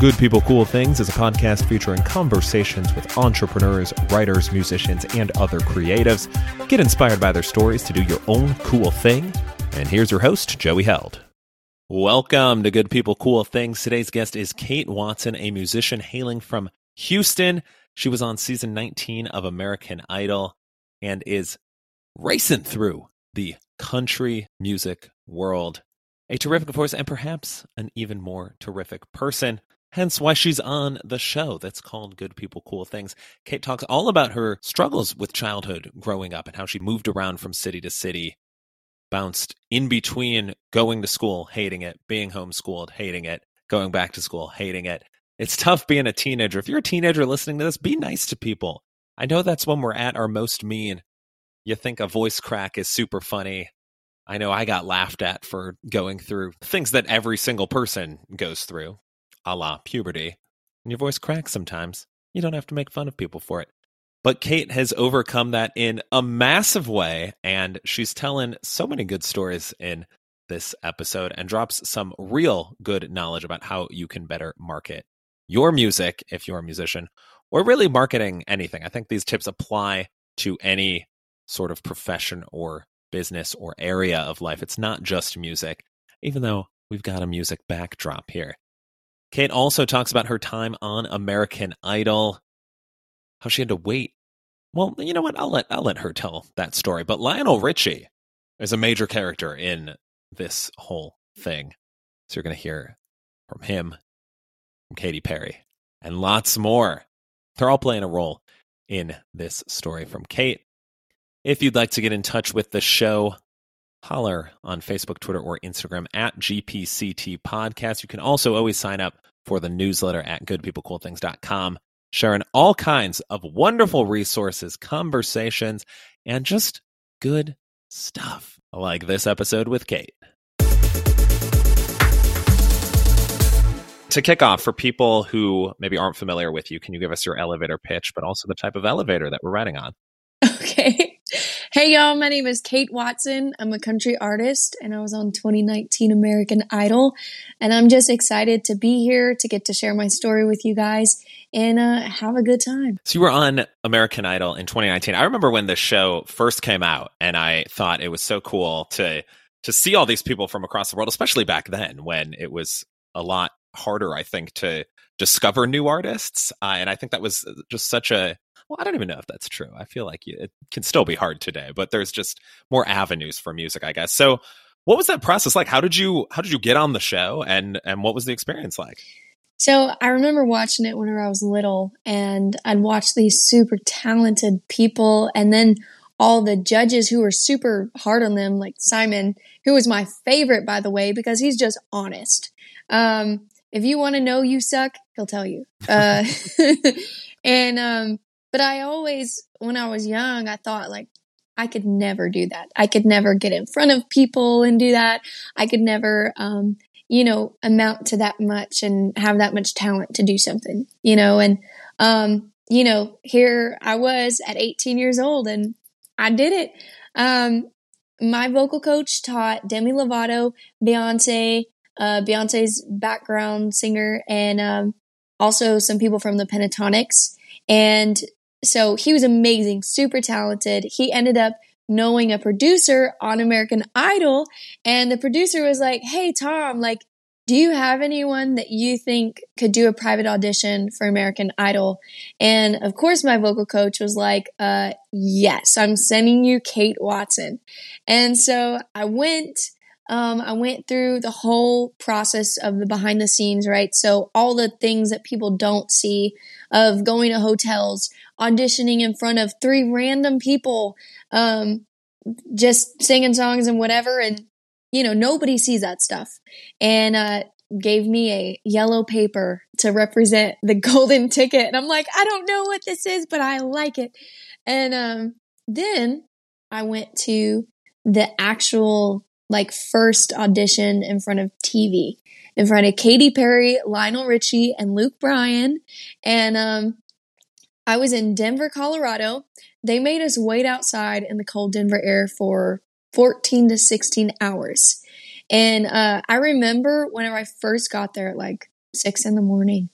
Good People Cool Things is a podcast featuring conversations with entrepreneurs, writers, musicians, and other creatives. Get inspired by their stories to do your own cool thing. And here's your host, Joey Held. Welcome to Good People Cool Things. Today's guest is Kate Watson, a musician hailing from Houston. She was on season 19 of American Idol and is racing through the country music world. A terrific voice and perhaps an even more terrific person. Hence why she's on the show that's called Good People Cool Things. Kate talks all about her struggles with childhood growing up and how she moved around from city to city, bounced in between going to school, hating it, being homeschooled, hating it, going back to school, hating it. It's tough being a teenager. If you're a teenager listening to this, be nice to people. I know that's when we're at our most mean. You think a voice crack is super funny. I know I got laughed at for going through things that every single person goes through a la puberty, and your voice cracks sometimes. You don't have to make fun of people for it. But Kate has overcome that in a massive way, and she's telling so many good stories in this episode and drops some real good knowledge about how you can better market your music if you're a musician, or really marketing anything. I think these tips apply to any sort of profession or business or area of life. It's not just music, even though we've got a music backdrop here. Kate also talks about her time on American Idol, how she had to wait. Well, you know what? I'll let I'll let her tell that story. But Lionel Richie is a major character in this whole thing. So you're going to hear from him, from Katy Perry, and lots more. They're all playing a role in this story from Kate. If you'd like to get in touch with the show, holler on Facebook, Twitter, or Instagram at GPCT Podcast. You can also always sign up for the newsletter at goodpeoplecoolthings.com, sharing all kinds of wonderful resources, conversations, and just good stuff like this episode with Kate. To kick off, for people who maybe aren't familiar with you, can you give us your elevator pitch, but also the type of elevator that we're riding on? Hey y'all, my name is Kate Watson. I'm a country artist and I was on 2019 American Idol. And I'm just excited to be here to get to share my story with you guys and uh, have a good time. So you were on American Idol in 2019. I remember when the show first came out and I thought it was so cool to to see all these people from across the world, especially back then when it was a lot harder, I think, to discover new artists. Uh, and I think that was just such a well, I don't even know if that's true. I feel like it can still be hard today, but there's just more avenues for music, I guess. So, what was that process like? How did you how did you get on the show, and and what was the experience like? So I remember watching it whenever I was little, and I'd watch these super talented people, and then all the judges who were super hard on them, like Simon, who was my favorite, by the way, because he's just honest. Um, if you want to know you suck, he'll tell you. Uh, and um, but I always, when I was young, I thought like, I could never do that. I could never get in front of people and do that. I could never, um, you know, amount to that much and have that much talent to do something, you know, and, um, you know, here I was at 18 years old and I did it. Um, my vocal coach taught Demi Lovato, Beyonce, uh, Beyonce's background singer, and um, also some people from the Pentatonix. And so he was amazing, super talented. He ended up knowing a producer on American Idol, and the producer was like, Hey, Tom, like, do you have anyone that you think could do a private audition for American Idol? And of course, my vocal coach was like, uh, yes, I'm sending you Kate Watson. And so I went, um, I went through the whole process of the behind the scenes, right? So all the things that people don't see of going to hotels, auditioning in front of three random people, um, just singing songs and whatever. And, you know, nobody sees that stuff. And, uh, gave me a yellow paper to represent the golden ticket. And I'm like, I don't know what this is, but I like it. And, um, then I went to the actual like first audition in front of TV, in front of Katy Perry, Lionel Richie, and Luke Bryan. And um, I was in Denver, Colorado. They made us wait outside in the cold Denver air for 14 to 16 hours. And uh, I remember whenever I first got there at like six in the morning.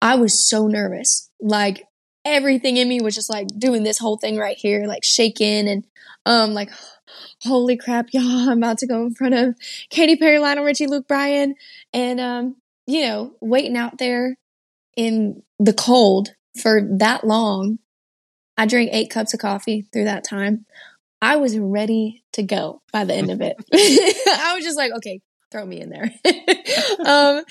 I was so nervous. Like everything in me was just like doing this whole thing right here, like shaking and um like holy crap, y'all, I'm about to go in front of Katy Perry, Lionel Richie, Luke Bryan, and um, you know, waiting out there in the cold for that long. I drank eight cups of coffee through that time. I was ready to go by the end of it. I was just like, okay, throw me in there. um,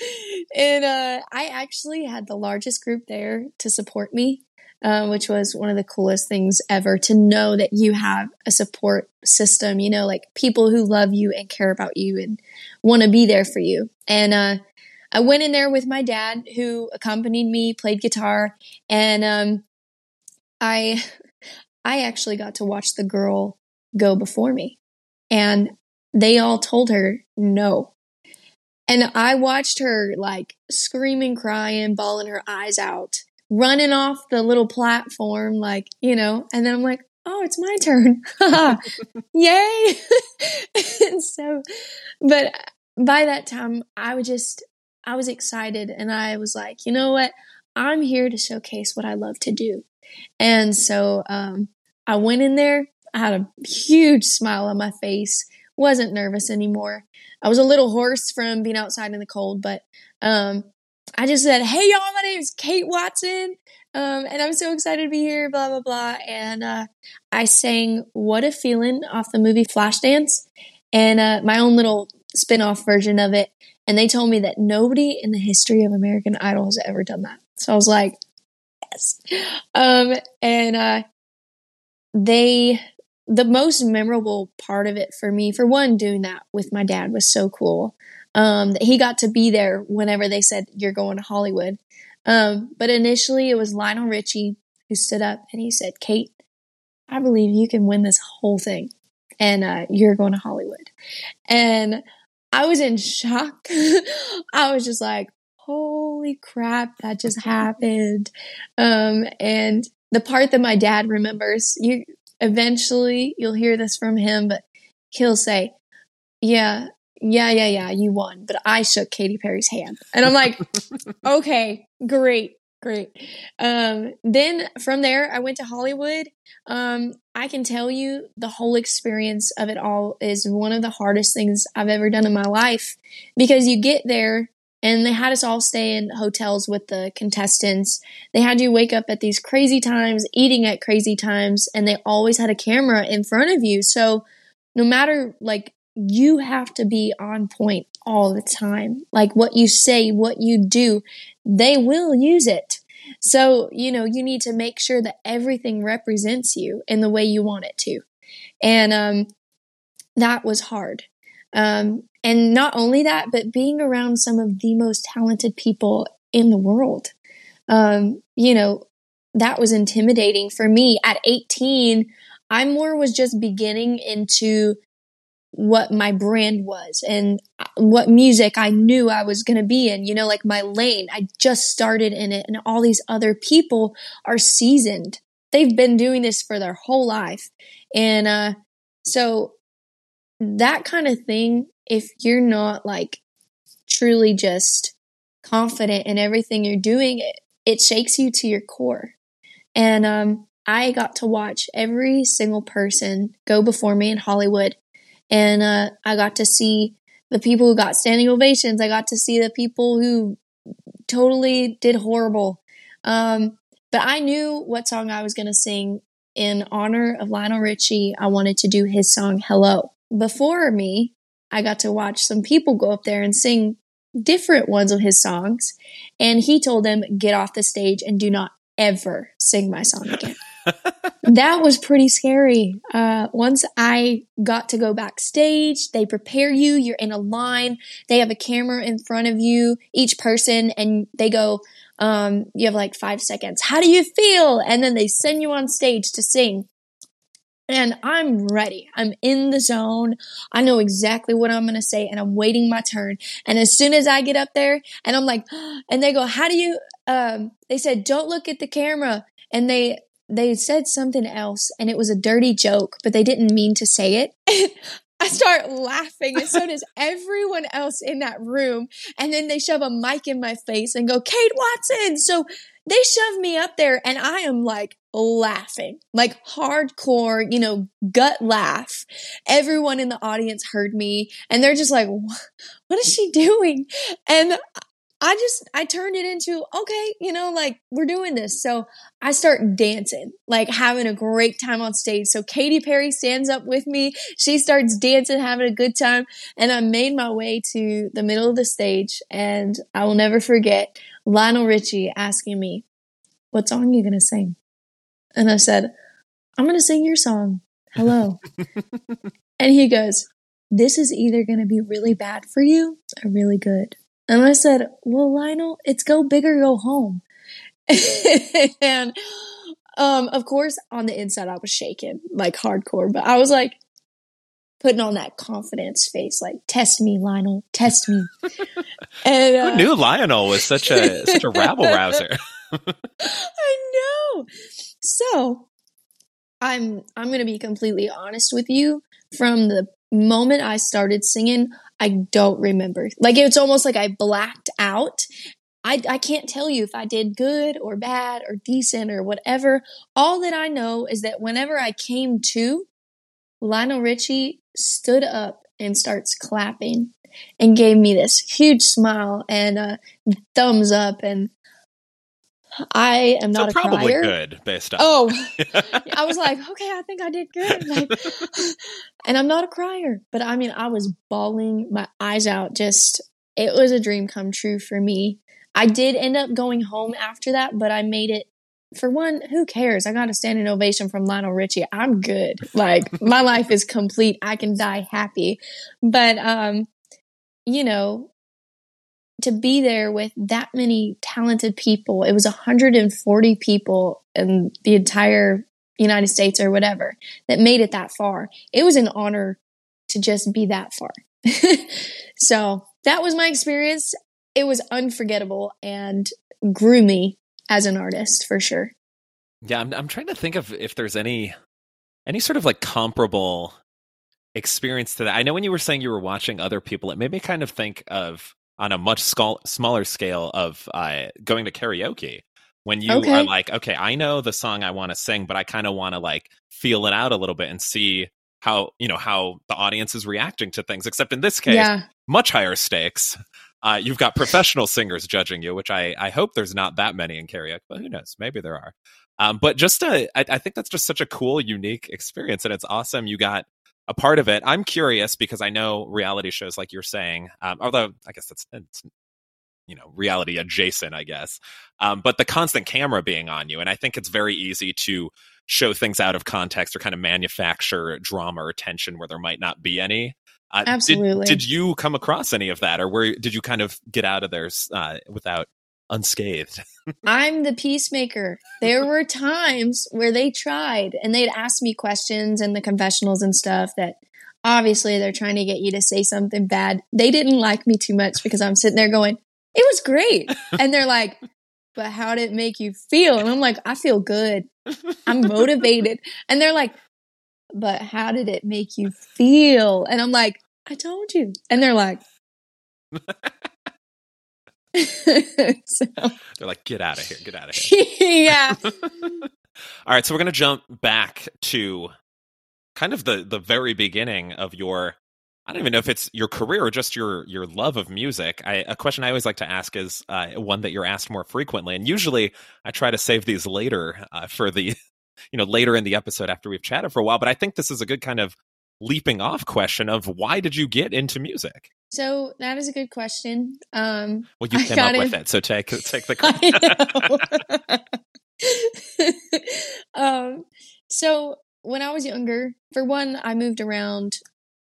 and uh, I actually had the largest group there to support me, uh, which was one of the coolest things ever to know that you have a support system, you know, like people who love you and care about you and want to be there for you. And uh, I went in there with my dad, who accompanied me, played guitar, and um, I I actually got to watch the girl go before me. And they all told her no. And I watched her like screaming, crying, bawling her eyes out, running off the little platform, like, you know, and then I'm like, oh, it's my turn. Yay. and so, but by that time, I was just, I was excited and I was like, you know what? I'm here to showcase what I love to do. And so, um, I went in there I had a huge smile on my face. Wasn't nervous anymore. I was a little hoarse from being outside in the cold, but um, I just said, "Hey y'all, my name is Kate Watson, um, and I'm so excited to be here." Blah blah blah, and uh, I sang "What a Feeling" off the movie Flashdance, and uh, my own little spin-off version of it. And they told me that nobody in the history of American Idol has ever done that. So I was like, "Yes," um, and uh, they the most memorable part of it for me, for one, doing that with my dad was so cool. Um, that he got to be there whenever they said you're going to Hollywood. Um, but initially, it was Lionel Richie who stood up and he said, "Kate, I believe you can win this whole thing, and uh, you're going to Hollywood." And I was in shock. I was just like, "Holy crap, that just happened!" Um, and the part that my dad remembers, you eventually you'll hear this from him, but he'll say, Yeah, yeah, yeah, yeah, you won. But I shook Katy Perry's hand. And I'm like, Okay, great, great. Um, then from there, I went to Hollywood. Um, I can tell you the whole experience of it all is one of the hardest things I've ever done in my life because you get there and they had us all stay in hotels with the contestants. They had you wake up at these crazy times, eating at crazy times, and they always had a camera in front of you. So no matter like you have to be on point all the time. Like what you say, what you do, they will use it. So, you know, you need to make sure that everything represents you in the way you want it to. And um that was hard. Um, and not only that, but being around some of the most talented people in the world. Um, you know, that was intimidating for me. At 18, I more was just beginning into what my brand was and what music I knew I was going to be in, you know, like my lane. I just started in it and all these other people are seasoned. They've been doing this for their whole life. And, uh, so that kind of thing, if you're not like truly just confident in everything you're doing, it, it shakes you to your core. And um, I got to watch every single person go before me in Hollywood. And uh, I got to see the people who got standing ovations. I got to see the people who totally did horrible. Um, but I knew what song I was going to sing in honor of Lionel Richie. I wanted to do his song Hello before me, I got to watch some people go up there and sing different ones of his songs. And he told them, get off the stage and do not ever sing my song again. that was pretty scary. Uh, once I got to go backstage, they prepare you, you're in a line, they have a camera in front of you, each person, and they go, um, you have like five seconds. How do you feel? And then they send you on stage to sing and I'm ready. I'm in the zone. I know exactly what I'm going to say and I'm waiting my turn. And as soon as I get up there and I'm like, and they go, how do you, um, they said, don't look at the camera. And they, they said something else and it was a dirty joke, but they didn't mean to say it. I start laughing, and so does everyone else in that room. And then they shove a mic in my face and go, Kate Watson. So they shove me up there, and I am like laughing, like hardcore, you know, gut laugh. Everyone in the audience heard me, and they're just like, what is she doing? And I just, I turned it into, okay, you know, like we're doing this. So I start dancing, like having a great time on stage. So Katy Perry stands up with me. She starts dancing, having a good time. And I made my way to the middle of the stage. And I will never forget Lionel Richie asking me, what song are you going to sing? And I said, I'm going to sing your song. Hello. and he goes, this is either going to be really bad for you or really good. And I said, Well, Lionel, it's go big or go home. and um, of course, on the inside, I was shaking like hardcore, but I was like putting on that confidence face, like "Test me, Lionel, test me." and uh, who knew Lionel was such a such a rabble rouser? I know. So I'm I'm gonna be completely honest with you. From the moment I started singing, I don't remember. Like it's almost like I blacked out. I, I can't tell you if I did good or bad or decent or whatever. All that I know is that whenever I came to, Lionel Richie stood up and starts clapping and gave me this huge smile and a thumbs up and I am not so a probably crier. good based on. Oh, I was like, okay, I think I did good. Like, and I'm not a crier, but I mean, I was bawling my eyes out. Just, it was a dream come true for me. I did end up going home after that, but I made it. For one, who cares? I got a standing ovation from Lionel Richie. I'm good. Like my life is complete. I can die happy. But um, you know, to be there with that many talented people. It was 140 people in the entire United States or whatever that made it that far. It was an honor to just be that far. so that was my experience. It was unforgettable and grew me as an artist for sure. Yeah, I'm I'm trying to think of if there's any any sort of like comparable experience to that. I know when you were saying you were watching other people, it made me kind of think of on a much scal- smaller scale of uh, going to karaoke when you okay. are like okay i know the song i want to sing but i kind of want to like feel it out a little bit and see how you know how the audience is reacting to things. Except in this case yeah. much higher stakes. Uh, you've got professional singers judging you which I, I hope there's not that many in karaoke but who knows? Maybe there are. Um, but just a, I, I think that's just such a cool unique experience and it's awesome. You got a part of it. I'm curious because I know reality shows, like you're saying, um, although I guess that's it's, you know reality adjacent, I guess. Um, but the constant camera being on you, and I think it's very easy to show things out of context or kind of manufacture drama or tension where there might not be any. Uh, Absolutely. Did, did, you come across any of that, or where did you kind of get out of there uh, without unscathed. I'm the peacemaker. There were times where they tried and they'd ask me questions in the confessionals and stuff that obviously they're trying to get you to say something bad. They didn't like me too much because I'm sitting there going, it was great. And they're like, but how did it make you feel? And I'm like, I feel good. I'm motivated. And they're like, but how did it make you feel? And I'm like, I told you. And they're like, so. They're like, get out of here, get out of here. yeah. All right, so we're gonna jump back to kind of the the very beginning of your I don't even know if it's your career or just your your love of music. I, a question I always like to ask is uh, one that you're asked more frequently, and usually I try to save these later uh, for the you know later in the episode after we've chatted for a while. But I think this is a good kind of leaping off question of why did you get into music? So that is a good question. Um, well, you came up with it, so take take the. um, so when I was younger, for one, I moved around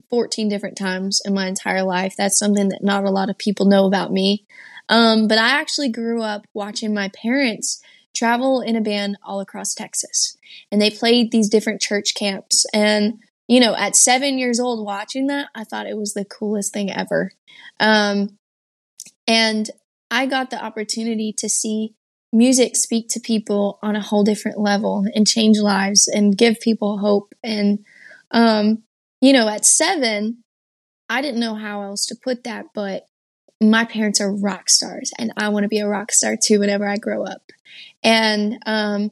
14 different times in my entire life. That's something that not a lot of people know about me. Um, but I actually grew up watching my parents travel in a band all across Texas, and they played these different church camps and you know, at seven years old watching that, I thought it was the coolest thing ever. Um, and I got the opportunity to see music speak to people on a whole different level and change lives and give people hope. And, um, you know, at seven, I didn't know how else to put that, but my parents are rock stars and I want to be a rock star too whenever I grow up. And, um,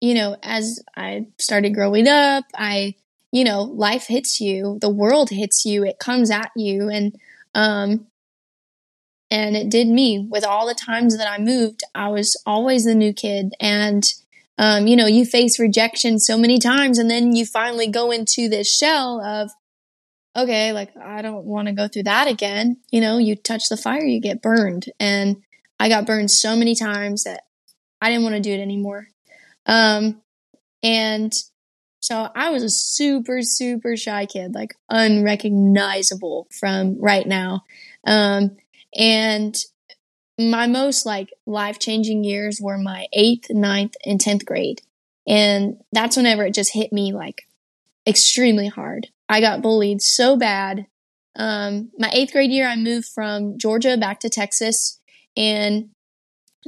you know, as I started growing up, I, you know, life hits you, the world hits you, it comes at you. And, um, and it did me with all the times that I moved. I was always the new kid. And, um, you know, you face rejection so many times and then you finally go into this shell of, okay, like I don't want to go through that again. You know, you touch the fire, you get burned. And I got burned so many times that I didn't want to do it anymore. Um, and so I was a super, super shy kid, like unrecognizable from right now. Um, and my most like life changing years were my eighth, ninth, and 10th grade. And that's whenever it just hit me like extremely hard. I got bullied so bad. Um, my eighth grade year, I moved from Georgia back to Texas and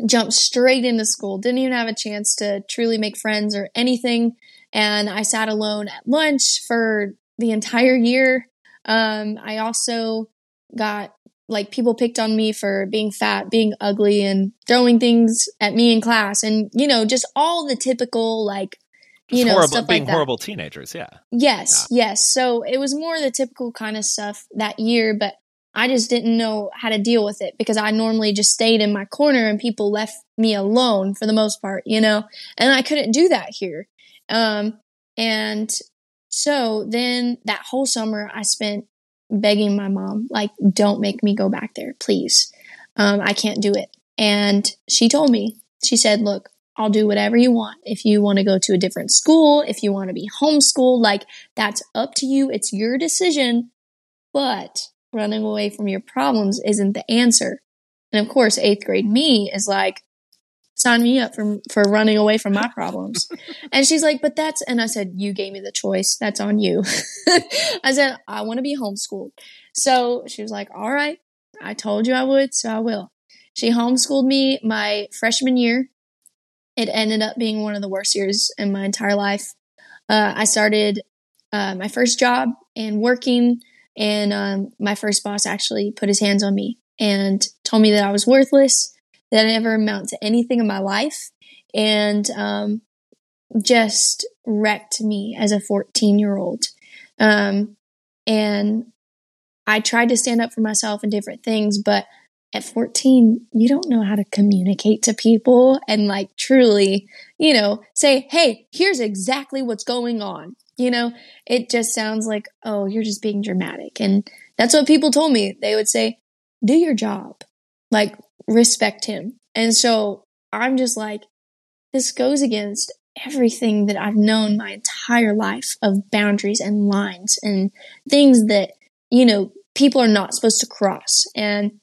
jumped straight into school. Didn't even have a chance to truly make friends or anything. And I sat alone at lunch for the entire year. Um, I also got like people picked on me for being fat, being ugly, and throwing things at me in class, and you know, just all the typical like you know, horrible, stuff being like that. horrible teenagers. Yeah. Yes, yes. So it was more the typical kind of stuff that year, but I just didn't know how to deal with it because I normally just stayed in my corner and people left me alone for the most part, you know, and I couldn't do that here. Um, and so then that whole summer I spent begging my mom, like, don't make me go back there, please. Um, I can't do it. And she told me, she said, look, I'll do whatever you want. If you want to go to a different school, if you want to be homeschooled, like that's up to you. It's your decision. But running away from your problems isn't the answer. And of course, eighth grade me is like, sign me up for, for running away from my problems. and she's like, but that's, and I said, you gave me the choice. That's on you. I said, I want to be homeschooled. So she was like, all right, I told you I would, so I will. She homeschooled me my freshman year it ended up being one of the worst years in my entire life. Uh, I started uh, my first job and working, and um, my first boss actually put his hands on me and told me that I was worthless, that I never amount to anything in my life, and um, just wrecked me as a 14 year old. Um, and I tried to stand up for myself and different things, but at 14, you don't know how to communicate to people and like truly, you know, say, Hey, here's exactly what's going on. You know, it just sounds like, Oh, you're just being dramatic. And that's what people told me. They would say, do your job, like respect him. And so I'm just like, this goes against everything that I've known my entire life of boundaries and lines and things that, you know, people are not supposed to cross. And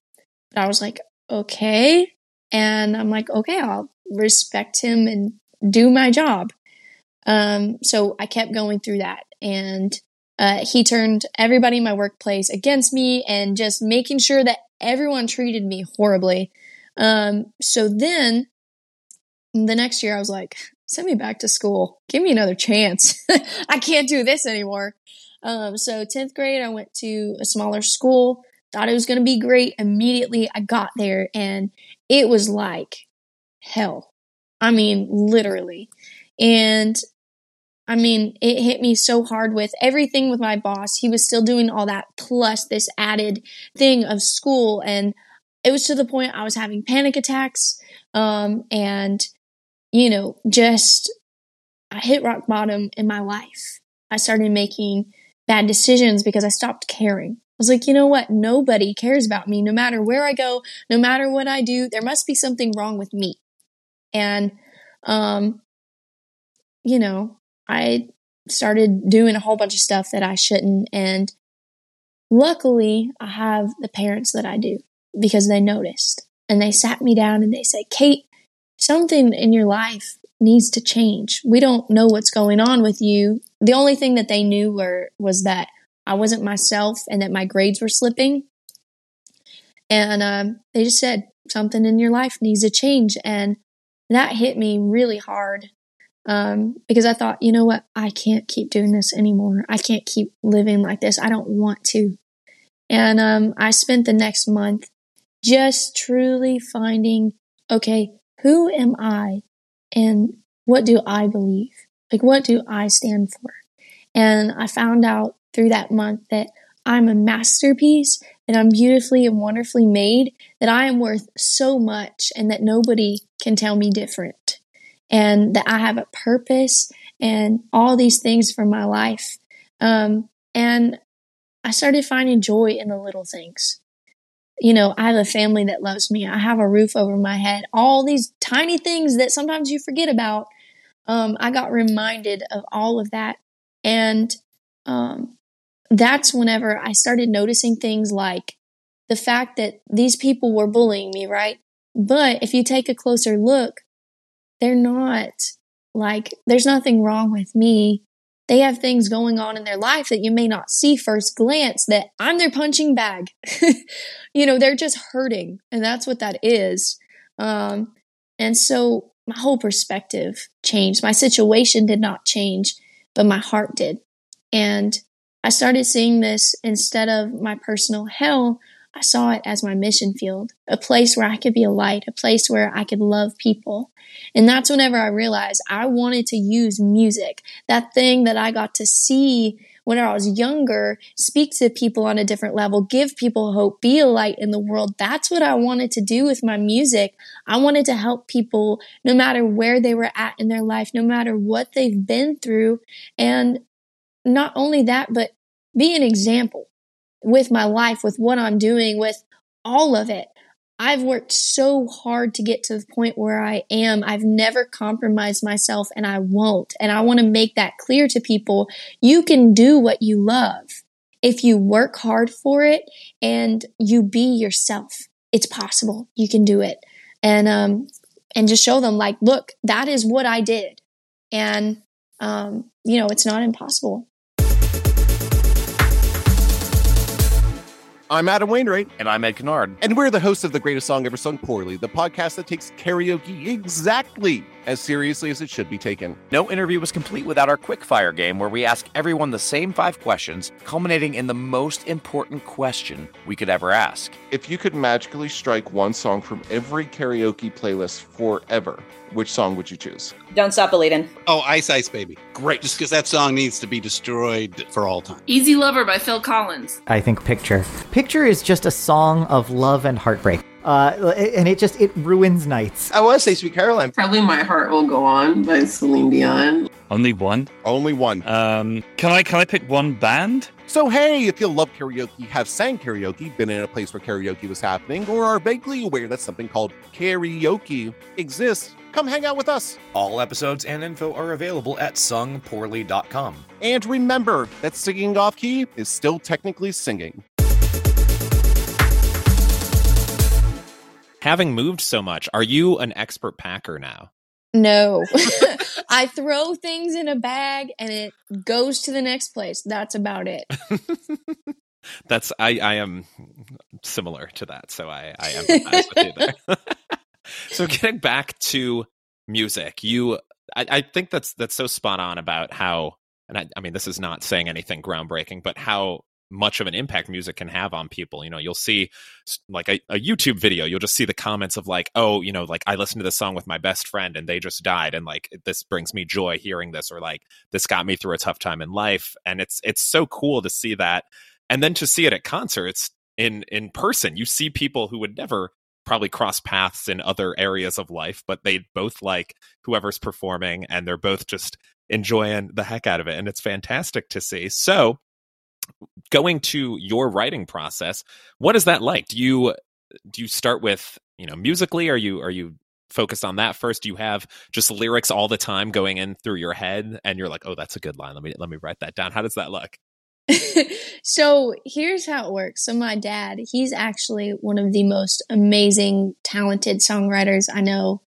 I was like, okay. And I'm like, okay, I'll respect him and do my job. Um, so I kept going through that. And uh, he turned everybody in my workplace against me and just making sure that everyone treated me horribly. Um, so then the next year I was like, send me back to school. Give me another chance. I can't do this anymore. Um, so 10th grade, I went to a smaller school thought it was going to be great. Immediately I got there and it was like hell. I mean, literally. And I mean, it hit me so hard with everything with my boss. He was still doing all that plus this added thing of school. And it was to the point I was having panic attacks. Um, and, you know, just I hit rock bottom in my life. I started making bad decisions because I stopped caring I was like, you know what? Nobody cares about me. No matter where I go, no matter what I do, there must be something wrong with me. And, um, you know, I started doing a whole bunch of stuff that I shouldn't. And luckily, I have the parents that I do because they noticed and they sat me down and they said, Kate, something in your life needs to change. We don't know what's going on with you. The only thing that they knew were, was that I wasn't myself and that my grades were slipping. And um, they just said, something in your life needs to change. And that hit me really hard. Um, because I thought, you know what, I can't keep doing this anymore. I can't keep living like this. I don't want to. And um, I spent the next month just truly finding, okay, who am I and what do I believe? Like, what do I stand for? And I found out through that month that I'm a masterpiece, that I'm beautifully and wonderfully made, that I am worth so much, and that nobody can tell me different, and that I have a purpose and all these things for my life. Um, and I started finding joy in the little things. You know, I have a family that loves me. I have a roof over my head. All these tiny things that sometimes you forget about. Um, I got reminded of all of that. And um, that's whenever I started noticing things like the fact that these people were bullying me, right? But if you take a closer look, they're not like, there's nothing wrong with me. They have things going on in their life that you may not see first glance that I'm their punching bag. you know, they're just hurting. And that's what that is. Um, and so my whole perspective changed. My situation did not change, but my heart did. And I started seeing this instead of my personal hell, I saw it as my mission field, a place where I could be a light, a place where I could love people. And that's whenever I realized I wanted to use music, that thing that I got to see when I was younger, speak to people on a different level, give people hope, be a light in the world. That's what I wanted to do with my music. I wanted to help people no matter where they were at in their life, no matter what they've been through. And not only that, but be an example with my life, with what I'm doing, with all of it. I've worked so hard to get to the point where I am. I've never compromised myself and I won't. And I want to make that clear to people. You can do what you love if you work hard for it and you be yourself. It's possible. You can do it. And, um, and just show them like, look, that is what I did. And, um, you know, it's not impossible. I'm Adam Wainwright. And I'm Ed Kennard. And we're the hosts of The Greatest Song Ever Sung Poorly, the podcast that takes karaoke exactly as seriously as it should be taken. No interview was complete without our quickfire game, where we ask everyone the same five questions, culminating in the most important question we could ever ask. If you could magically strike one song from every karaoke playlist forever, which song would you choose? Don't Stop Believing. Oh, Ice Ice Baby. Great. Just because that song needs to be destroyed for all time. Easy Lover by Phil Collins. I think Picture. Picture is just a song of love and heartbreak. Uh, and it just it ruins nights. I want to say Sweet Caroline. Probably My Heart Will Go On by Celine Dion. Only one. Only one. Um, can I can I pick one band? So hey, if you love karaoke, have sang karaoke, been in a place where karaoke was happening, or are vaguely aware that something called karaoke exists, come hang out with us. All episodes and info are available at sungpoorly.com. And remember that singing off key is still technically singing. Having moved so much, are you an expert packer now? No. I throw things in a bag and it goes to the next place. That's about it. That's I I am similar to that, so I I empathize with you there. so getting back to music, you I, I think that's that's so spot on about how and I, I mean this is not saying anything groundbreaking, but how much of an impact music can have on people. You know, you'll see like a, a, YouTube video, you'll just see the comments of like, oh, you know, like I listened to this song with my best friend and they just died. And like, this brings me joy hearing this, or like, this got me through a tough time in life. And it's, it's so cool to see that. And then to see it at concerts in, in person, you see people who would never probably cross paths in other areas of life, but they both like whoever's performing and they're both just enjoying the heck out of it. And it's fantastic to see. So, going to your writing process, what is that like? Do you do you start with you know musically? Are you are you focused on that first? Do you have just lyrics all the time going in through your head, and you're like, oh, that's a good line. Let me let me write that down. How does that look? so here's how it works. So my dad, he's actually one of the most amazing, talented songwriters I know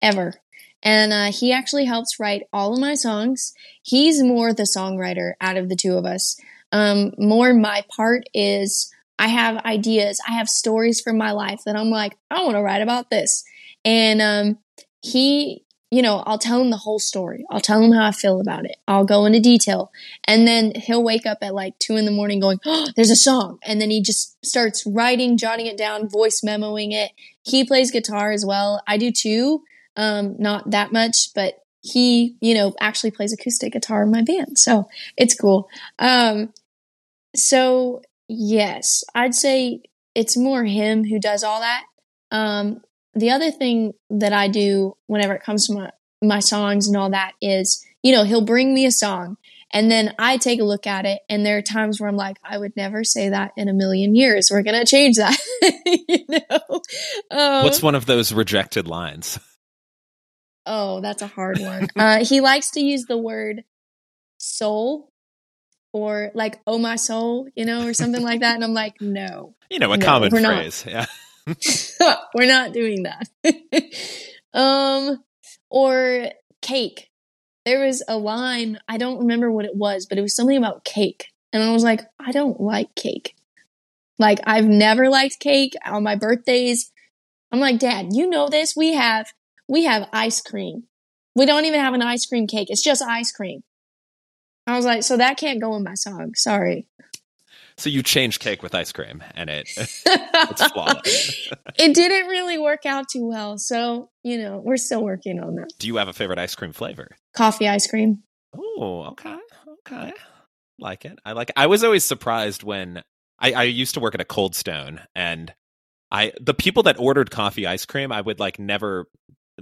ever. And uh, he actually helps write all of my songs. He's more the songwriter out of the two of us. Um, more my part is I have ideas, I have stories from my life that I'm like, I want to write about this. And um, he you know, I'll tell him the whole story. I'll tell him how I feel about it. I'll go into detail. And then he'll wake up at like two in the morning going, Oh, there's a song. And then he just starts writing, jotting it down, voice memoing it. He plays guitar as well. I do too. Um, not that much, but he, you know, actually plays acoustic guitar in my band. So it's cool. Um, so yes, I'd say it's more him who does all that. Um, the other thing that I do whenever it comes to my, my songs and all that is, you know, he'll bring me a song and then I take a look at it. And there are times where I'm like, I would never say that in a million years. We're going to change that. you know? Um, What's one of those rejected lines? Oh, that's a hard one. uh, he likes to use the word soul or like, oh, my soul, you know, or something like that. And I'm like, no. You know, a No, common we're not. phrase. Yeah. We're not doing that. um, or cake. There was a line, I don't remember what it was, but it was something about cake. And I was like, I don't like cake. Like, I've never liked cake on my birthdays. I'm like, Dad, you know this? We have, we have ice cream. We don't even have an ice cream cake. It's just ice cream. I was like, so that can't go in my song. Sorry. So you change cake with ice cream, and it it's flawless. it didn't really work out too well. So, you know, we're still working on that. Do you have a favorite ice cream flavor? Coffee ice cream. Oh, okay, okay, like it. I like. It. I was always surprised when I, I used to work at a Cold Stone, and I the people that ordered coffee ice cream, I would like never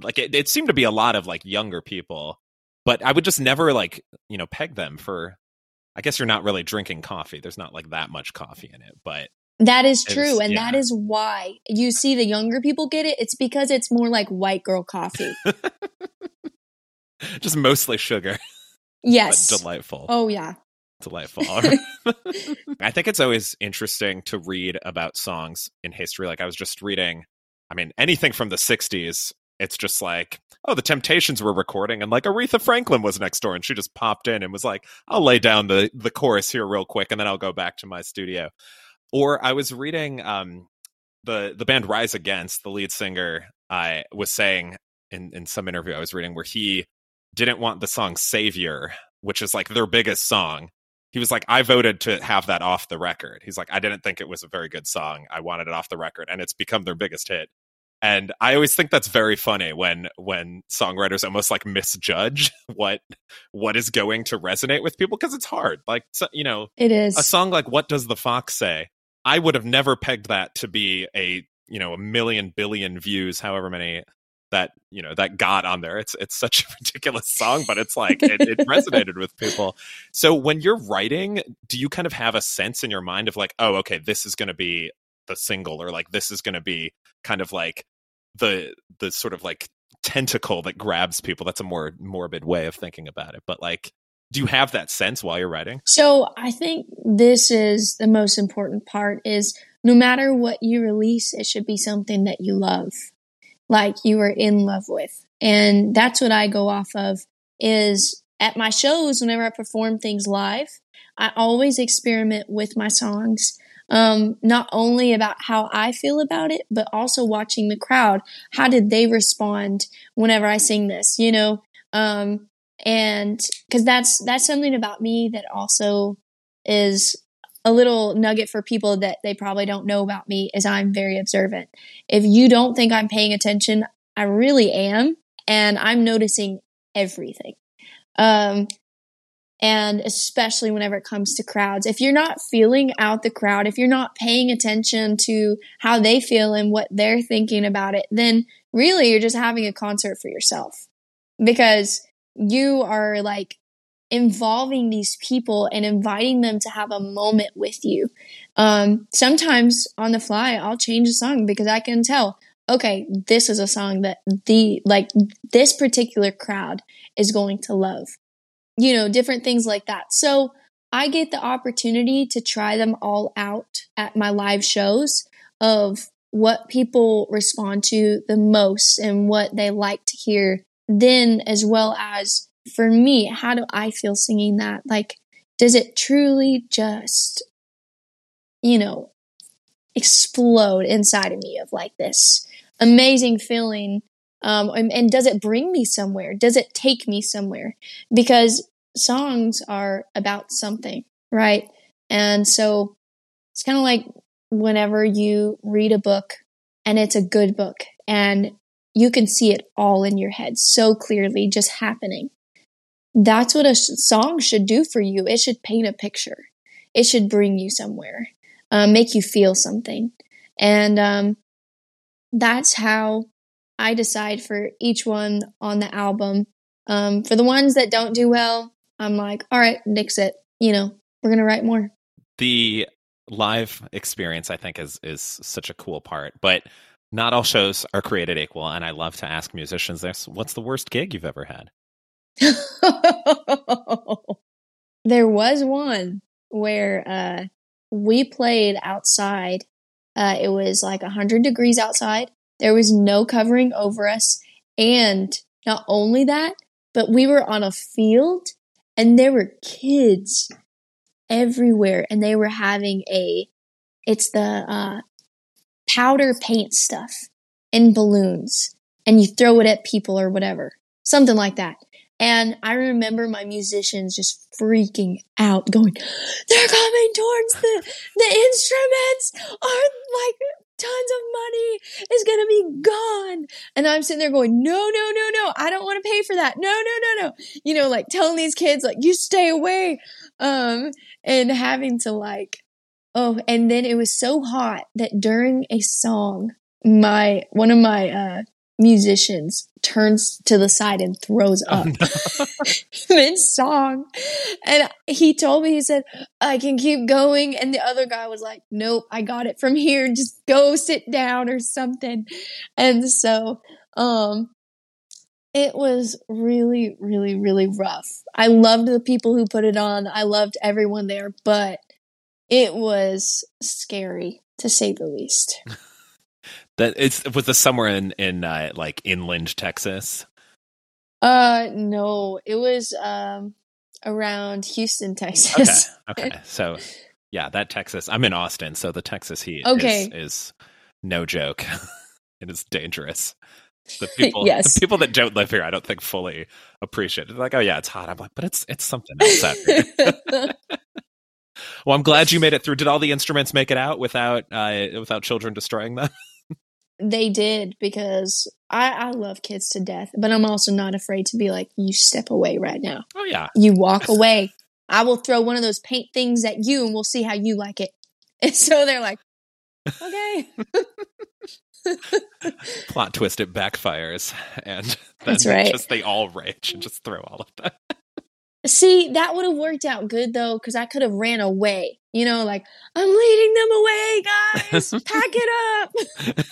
like it. It seemed to be a lot of like younger people, but I would just never like you know peg them for. I guess you're not really drinking coffee. There's not like that much coffee in it, but That is true. And that yeah. is why you see the younger people get it. It's because it's more like white girl coffee. just mostly sugar. Yes. but delightful. Oh, yeah. delightful. I think it's always interesting to read about songs in history. Like I was just reading, I mean, anything from the 60s, it's just like, oh, the Temptations were recording and like Aretha Franklin was next door and she just popped in and was like, I'll lay down the the chorus here real quick and then I'll go back to my studio. Or I was reading um the the band Rise Against, the lead singer, I was saying in in some interview I was reading where he didn't want the song Savior, which is like their biggest song. He was like, I voted to have that off the record. He's like, I didn't think it was a very good song. I wanted it off the record, and it's become their biggest hit. And I always think that's very funny when when songwriters almost like misjudge what what is going to resonate with people because it's hard. Like so, you know, It is. a song like "What Does the Fox Say?" I would have never pegged that to be a you know a million billion views, however many that you know that got on there. It's it's such a ridiculous song, but it's like it, it resonated with people. So when you're writing, do you kind of have a sense in your mind of like, oh, okay, this is going to be the single, or like this is going to be kind of like the the sort of like tentacle that grabs people. That's a more morbid way of thinking about it, but like. Do you have that sense while you're writing? So I think this is the most important part is no matter what you release, it should be something that you love, like you are in love with. And that's what I go off of is at my shows, whenever I perform things live, I always experiment with my songs. Um, not only about how I feel about it, but also watching the crowd. How did they respond whenever I sing this? You know, um, and because that's that's something about me that also is a little nugget for people that they probably don't know about me is I'm very observant. If you don't think I'm paying attention, I really am, and I'm noticing everything. Um, and especially whenever it comes to crowds, if you're not feeling out the crowd, if you're not paying attention to how they feel and what they're thinking about it, then really you're just having a concert for yourself because you are like involving these people and inviting them to have a moment with you. Um, sometimes on the fly, I'll change a song because I can tell, okay, this is a song that the, like, this particular crowd is going to love. You know, different things like that. So I get the opportunity to try them all out at my live shows of what people respond to the most and what they like to hear then as well as for me how do i feel singing that like does it truly just you know explode inside of me of like this amazing feeling Um, and, and does it bring me somewhere? Does it take me somewhere? Because songs are about something, right? And so it's kind of like whenever you read a book and it's a good book and you can see it all in your head so clearly just happening. That's what a sh- song should do for you. It should paint a picture. It should bring you somewhere, um, make you feel something. And um, that's how I decide for each one on the album. Um, for the ones that don't do well, I'm like, all right, nix it. You know, we're gonna write more. The live experience, I think, is is such a cool part. But not all shows are created equal, and I love to ask musicians this: What's the worst gig you've ever had? there was one where uh, we played outside. Uh, it was like 100 degrees outside. There was no covering over us. And not only that, but we were on a field and there were kids everywhere and they were having a, it's the uh, powder paint stuff in balloons and you throw it at people or whatever. Something like that. And I remember my musicians just freaking out, going, they're coming towards the, the instruments are like tons of money is going to be gone. And I'm sitting there going, no, no, no, no. I don't want to pay for that. No, no, no, no. You know, like telling these kids, like, you stay away. Um, and having to like, oh, and then it was so hot that during a song, my, one of my, uh, musicians turns to the side and throws up oh, no. mid song. And he told me, he said, I can keep going. And the other guy was like, Nope, I got it from here. Just go sit down or something. And so, um, it was really, really, really rough. I loved the people who put it on. I loved everyone there, but it was scary to say the least. That it's was this somewhere in in uh, like inland Texas? Uh, no, it was um around Houston, Texas. Okay, okay. So yeah, that Texas. I'm in Austin, so the Texas heat okay. is, is no joke. it is dangerous. The people, yes. the people that don't live here, I don't think fully appreciate it. like, oh yeah, it's hot. I'm like, but it's it's something else out here. well, I'm glad you made it through. Did all the instruments make it out without uh, without children destroying them? They did because I, I love kids to death, but I'm also not afraid to be like, you step away right now. Oh yeah. You walk away. I will throw one of those paint things at you and we'll see how you like it. And so they're like, okay. Plot twist, it backfires. And that's right. Just they all rage and just throw all of that. See, that would have worked out good though, because I could have ran away. You know, like, I'm leading them away, guys. Pack it up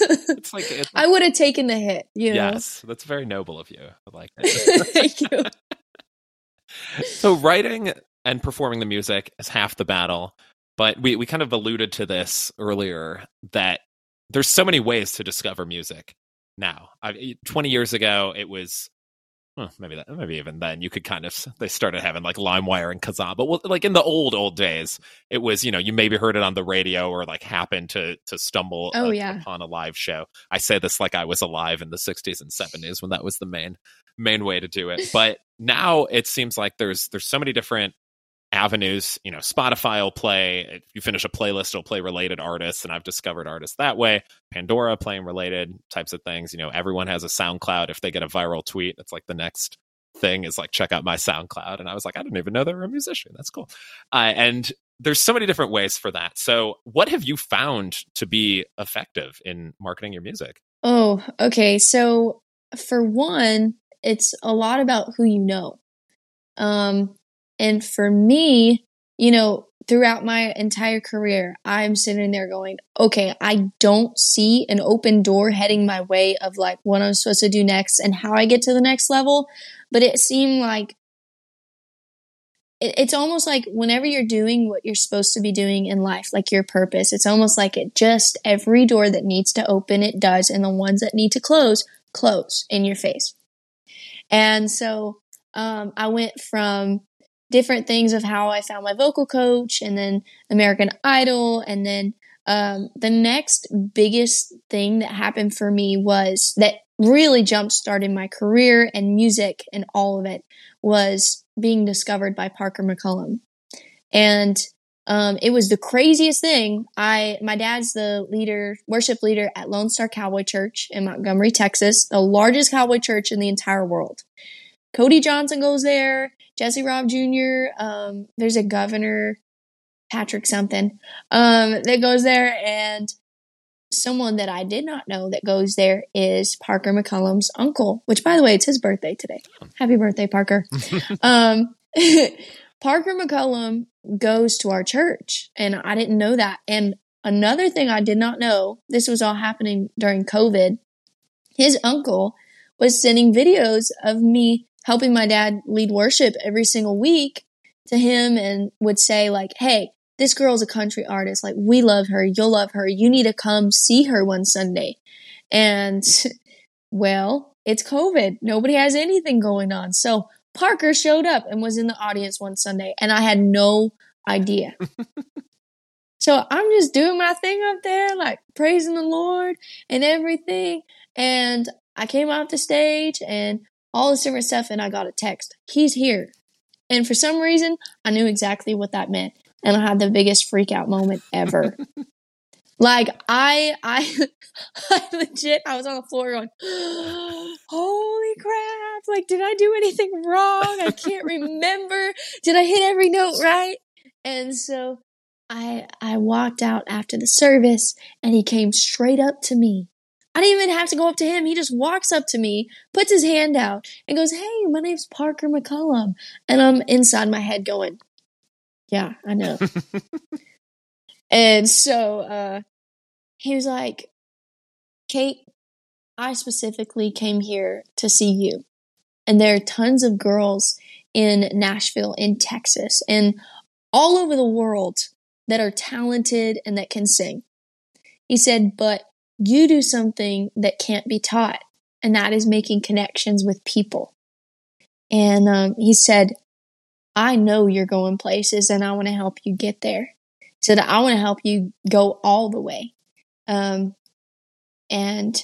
it's like it's I would have taken the hit. You know? Yes, that's very noble of you. I like it. Thank you. so writing and performing the music is half the battle, but we we kind of alluded to this earlier that there's so many ways to discover music now. I, 20 years ago, it was Huh, maybe that, maybe even then you could kind of they started having like LimeWire and Kazaa, but like in the old old days, it was you know you maybe heard it on the radio or like happened to to stumble oh, yeah. upon a live show. I say this like I was alive in the '60s and '70s when that was the main main way to do it, but now it seems like there's there's so many different avenues. You know, Spotify will play. If you finish a playlist, it'll play related artists, and I've discovered artists that way. Pandora playing related types of things. You know, everyone has a SoundCloud. If they get a viral tweet, it's like the next thing is like check out my SoundCloud. And I was like, I didn't even know they were a musician. That's cool. Uh, and there's so many different ways for that. So, what have you found to be effective in marketing your music? Oh, okay. So, for one, it's a lot about who you know. Um, and for me, you know, throughout my entire career, I'm sitting there going, okay, I don't see an open door heading my way of like what I'm supposed to do next and how I get to the next level. But it seemed like it's almost like whenever you're doing what you're supposed to be doing in life, like your purpose, it's almost like it just every door that needs to open, it does. And the ones that need to close, close in your face. And so um, I went from different things of how I found my vocal coach and then American Idol and then Um, the next biggest thing that happened for me was that really jump started my career and music and all of it was being discovered by Parker McCollum. And um, it was the craziest thing. I my dad's the leader, worship leader at Lone Star Cowboy Church in Montgomery, Texas, the largest cowboy church in the entire world. Cody Johnson goes there. Jesse Raub Jr. Um, there's a governor, Patrick something, um, that goes there, and someone that I did not know that goes there is Parker McCollum's uncle. Which, by the way, it's his birthday today. Happy birthday, Parker! um, Parker McCollum goes to our church, and I didn't know that. And another thing I did not know, this was all happening during COVID. His uncle was sending videos of me helping my dad lead worship every single week to him and would say like, Hey, this girl's a country artist. Like we love her. You'll love her. You need to come see her one Sunday. And well, it's COVID. Nobody has anything going on. So Parker showed up and was in the audience one Sunday and I had no idea. so I'm just doing my thing up there, like praising the Lord and everything. And I came off the stage and all this different stuff and I got a text. He's here. And for some reason, I knew exactly what that meant. And I had the biggest freak out moment ever. like I I I legit I was on the floor going, Holy crap, like did I do anything wrong? I can't remember. Did I hit every note right? And so I I walked out after the service and he came straight up to me I didn't even have to go up to him. He just walks up to me, puts his hand out, and goes, Hey, my name's Parker McCollum. And I'm inside my head going, Yeah, I know. and so uh, he was like, Kate, I specifically came here to see you. And there are tons of girls in Nashville, in Texas, and all over the world that are talented and that can sing. He said, but you do something that can't be taught, and that is making connections with people. And um, he said, I know you're going places and I want to help you get there. He said, I want to help you go all the way. Um, and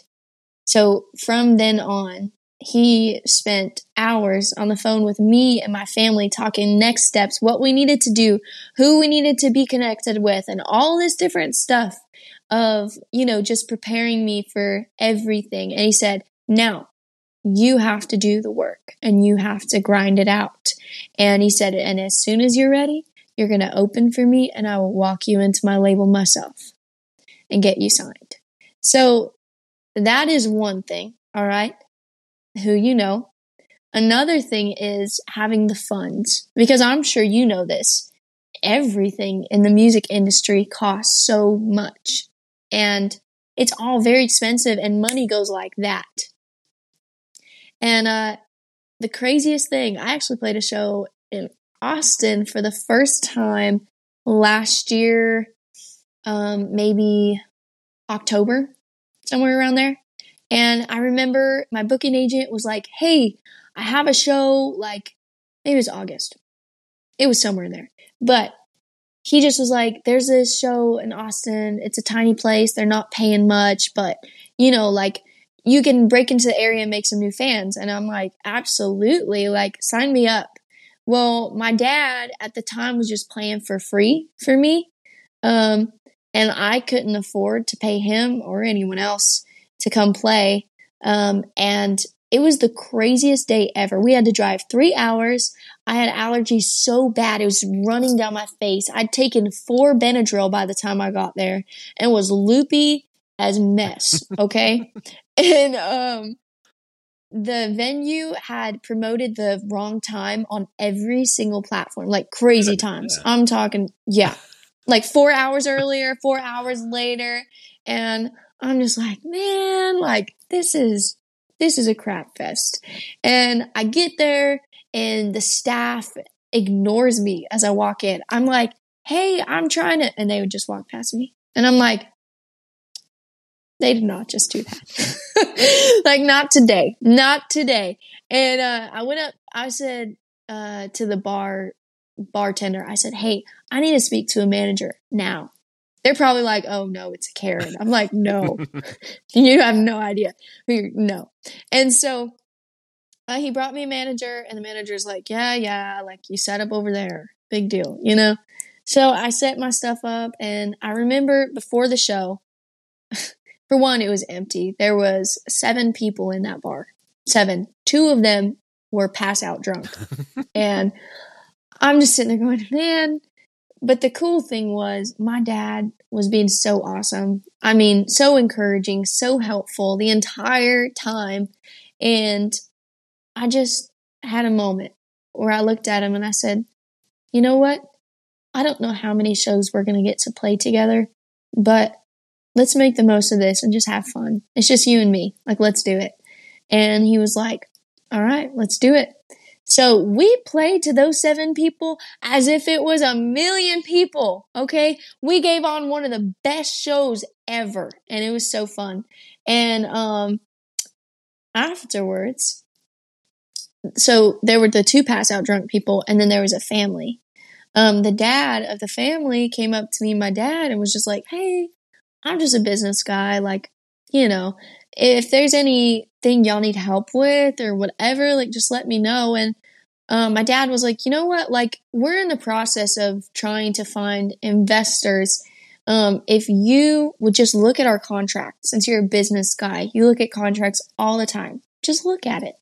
so from then on, he spent hours on the phone with me and my family talking next steps, what we needed to do, who we needed to be connected with, and all this different stuff of, you know, just preparing me for everything. And he said, now you have to do the work and you have to grind it out. And he said, and as soon as you're ready, you're going to open for me and I will walk you into my label myself and get you signed. So that is one thing. All right. Who you know. Another thing is having the funds because I'm sure you know this. Everything in the music industry costs so much and it's all very expensive and money goes like that. And uh, the craziest thing, I actually played a show in Austin for the first time last year, um, maybe October, somewhere around there. And I remember my booking agent was like, Hey, I have a show, like, maybe it was August. It was somewhere in there. But he just was like, there's this show in Austin. It's a tiny place. They're not paying much, but you know, like you can break into the area and make some new fans. And I'm like, absolutely. Like, sign me up. Well, my dad at the time was just playing for free for me. Um, and I couldn't afford to pay him or anyone else to come play. Um, and it was the craziest day ever. We had to drive three hours. I had allergies so bad. It was running down my face. I'd taken four Benadryl by the time I got there and was loopy as mess. Okay. and, um, the venue had promoted the wrong time on every single platform, like crazy times. I'm talking, yeah, like four hours earlier, four hours later. And I'm just like, man, like this is this is a crap fest. And I get there and the staff ignores me as I walk in. I'm like, hey, I'm trying to, and they would just walk past me. And I'm like, they did not just do that. like, not today. Not today. And uh, I went up, I said uh, to the bar bartender, I said, hey, I need to speak to a manager now. they're probably like, "Oh no, it's a Karen." I'm like, "No, you have no idea." No, and so uh, he brought me a manager, and the manager's like, "Yeah, yeah, like you set up over there, big deal, you know." So I set my stuff up, and I remember before the show. For one, it was empty. There was seven people in that bar. Seven. Two of them were pass out drunk. and I'm just sitting there going, man. But the cool thing was my dad was being so awesome. I mean, so encouraging, so helpful the entire time. And I just had a moment where I looked at him and I said, you know what? I don't know how many shows we're going to get to play together, but let's make the most of this and just have fun. It's just you and me. Like, let's do it. And he was like, all right, let's do it. So we played to those seven people as if it was a million people. Okay. We gave on one of the best shows ever and it was so fun. And, um, afterwards, so there were the two pass out drunk people and then there was a family. Um, the dad of the family came up to me, my dad, and was just like, Hey, I'm just a business guy. Like, you know, if there's anything y'all need help with or whatever, like just let me know. And um, my dad was like, you know what? Like, we're in the process of trying to find investors. Um, if you would just look at our contract, since you're a business guy, you look at contracts all the time. Just look at it.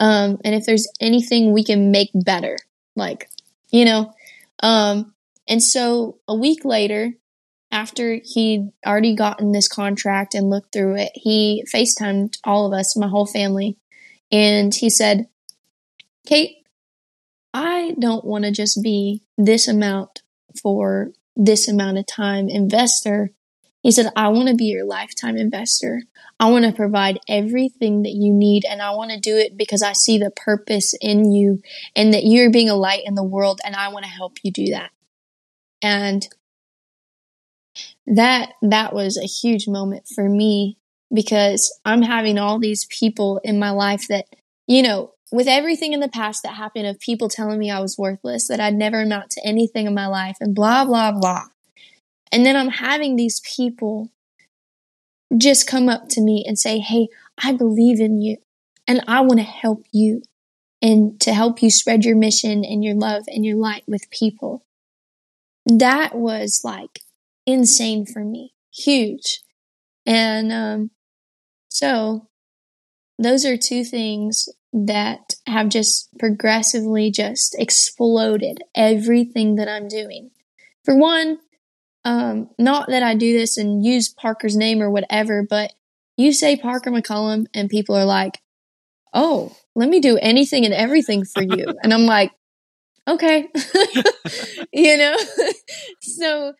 Um, and if there's anything we can make better, like, you know. Um, and so a week later, after he'd already gotten this contract and looked through it, he FaceTimed all of us, my whole family, and he said, Kate, I don't want to just be this amount for this amount of time investor. He said, I want to be your lifetime investor. I want to provide everything that you need and I want to do it because I see the purpose in you and that you're being a light in the world and I want to help you do that. And that that was a huge moment for me because I'm having all these people in my life that you know with everything in the past that happened of people telling me I was worthless that I'd never amount to anything in my life and blah blah blah and then I'm having these people just come up to me and say hey I believe in you and I want to help you and to help you spread your mission and your love and your light with people that was like insane for me, huge. And um, so those are two things that have just progressively just exploded everything that I'm doing. For one, um, not that I do this and use Parker's name or whatever, but you say Parker McCollum and people are like, oh, let me do anything and everything for you. and I'm like, okay, you know? so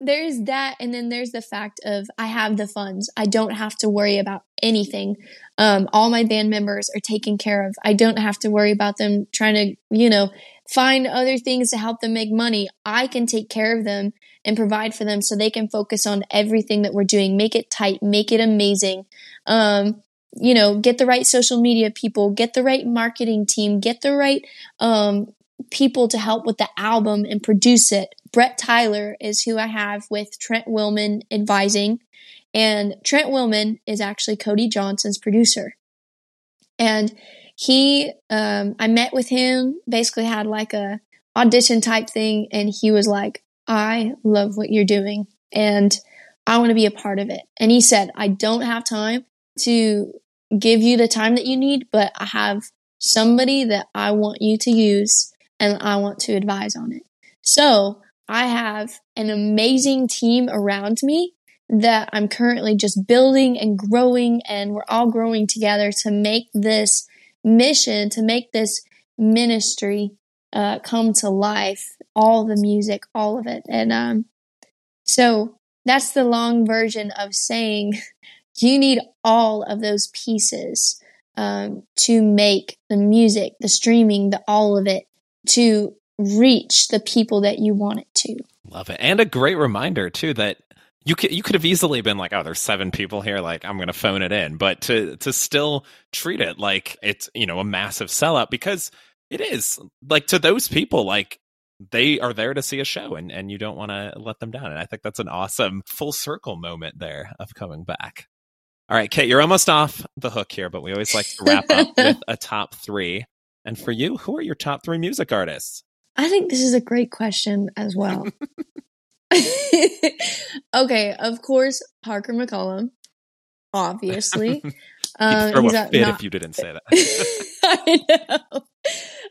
there's that and then there's the fact of i have the funds i don't have to worry about anything um, all my band members are taken care of i don't have to worry about them trying to you know find other things to help them make money i can take care of them and provide for them so they can focus on everything that we're doing make it tight make it amazing um, you know get the right social media people get the right marketing team get the right um, people to help with the album and produce it Brett Tyler is who I have with Trent Willmon advising. And Trent Willmon is actually Cody Johnson's producer. And he, um, I met with him, basically had like a audition type thing. And he was like, I love what you're doing and I want to be a part of it. And he said, I don't have time to give you the time that you need, but I have somebody that I want you to use and I want to advise on it. So I have an amazing team around me that I'm currently just building and growing, and we're all growing together to make this mission, to make this ministry uh, come to life. All the music, all of it. And um, so that's the long version of saying you need all of those pieces um, to make the music, the streaming, the all of it to reach the people that you want it to. Love it. And a great reminder too that you could you could have easily been like, oh, there's seven people here, like I'm gonna phone it in. But to to still treat it like it's, you know, a massive sellout because it is. Like to those people, like they are there to see a show and, and you don't want to let them down. And I think that's an awesome full circle moment there of coming back. All right, Kate, you're almost off the hook here, but we always like to wrap up with a top three. And for you, who are your top three music artists? I think this is a great question as well. okay, of course, Parker McCollum, obviously. Um, throw a fit not- if you didn't say that. I know.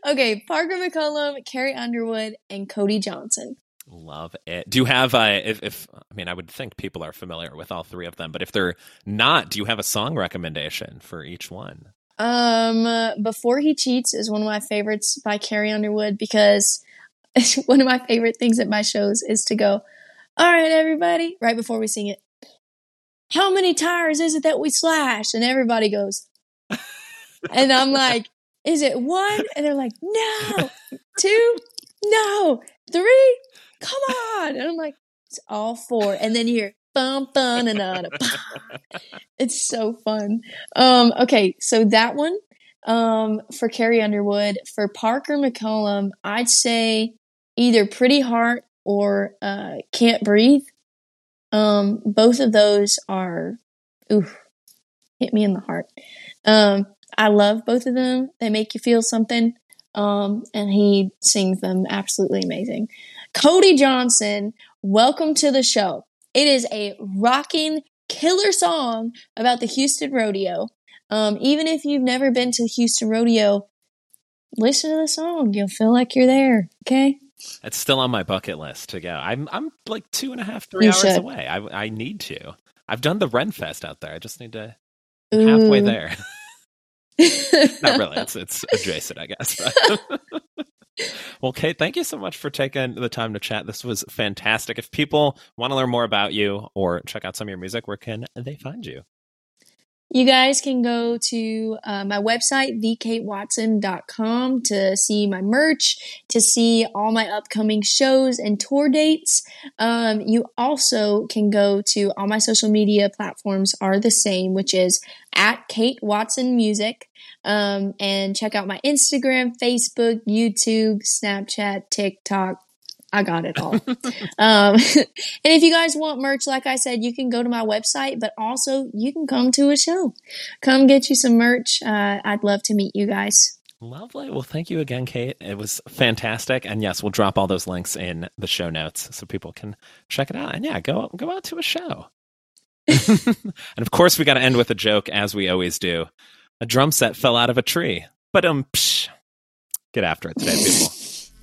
Okay, Parker McCollum, Carrie Underwood, and Cody Johnson. Love it. Do you have uh, if, if I mean I would think people are familiar with all three of them, but if they're not, do you have a song recommendation for each one? Um, Before He Cheats is one of my favorites by Carrie Underwood because one of my favorite things at my shows is to go, "All right, everybody," right before we sing it. How many tires is it that we slashed? And everybody goes, and I'm like, "Is it one?" And they're like, "No, two, no, three, come on. And I'm like, it's all four. And then you hear bum bum and. It's so fun. Um, okay, so that one um, for Carrie Underwood. For Parker McCollum, I'd say either Pretty Heart or uh, Can't Breathe. Um, both of those are, oof, hit me in the heart. Um, I love both of them. They make you feel something. Um, and he sings them absolutely amazing. Cody Johnson, welcome to the show. It is a rocking killer song about the Houston Rodeo. Um, even if you've never been to the Houston Rodeo, listen to the song. You'll feel like you're there. Okay. It's still on my bucket list to go. I'm I'm like two and a half, three you hours should. away. I I need to. I've done the Ren Fest out there. I just need to halfway there. Not really. It's it's adjacent, I guess. well, Kate, thank you so much for taking the time to chat. This was fantastic. If people want to learn more about you or check out some of your music, where can they find you? You guys can go to uh, my website, thekatewatson.com, to see my merch, to see all my upcoming shows and tour dates. Um, you also can go to all my social media platforms are the same, which is at Kate Watson Music. Um, and check out my Instagram, Facebook, YouTube, Snapchat, TikTok, I got it all. um, and if you guys want merch, like I said, you can go to my website, but also you can come to a show. Come get you some merch. Uh, I'd love to meet you guys. Lovely. Well, thank you again, Kate. It was fantastic. And yes, we'll drop all those links in the show notes so people can check it out. And yeah, go go out to a show. and of course, we got to end with a joke, as we always do. A drum set fell out of a tree. But um, psh, get after it today, people.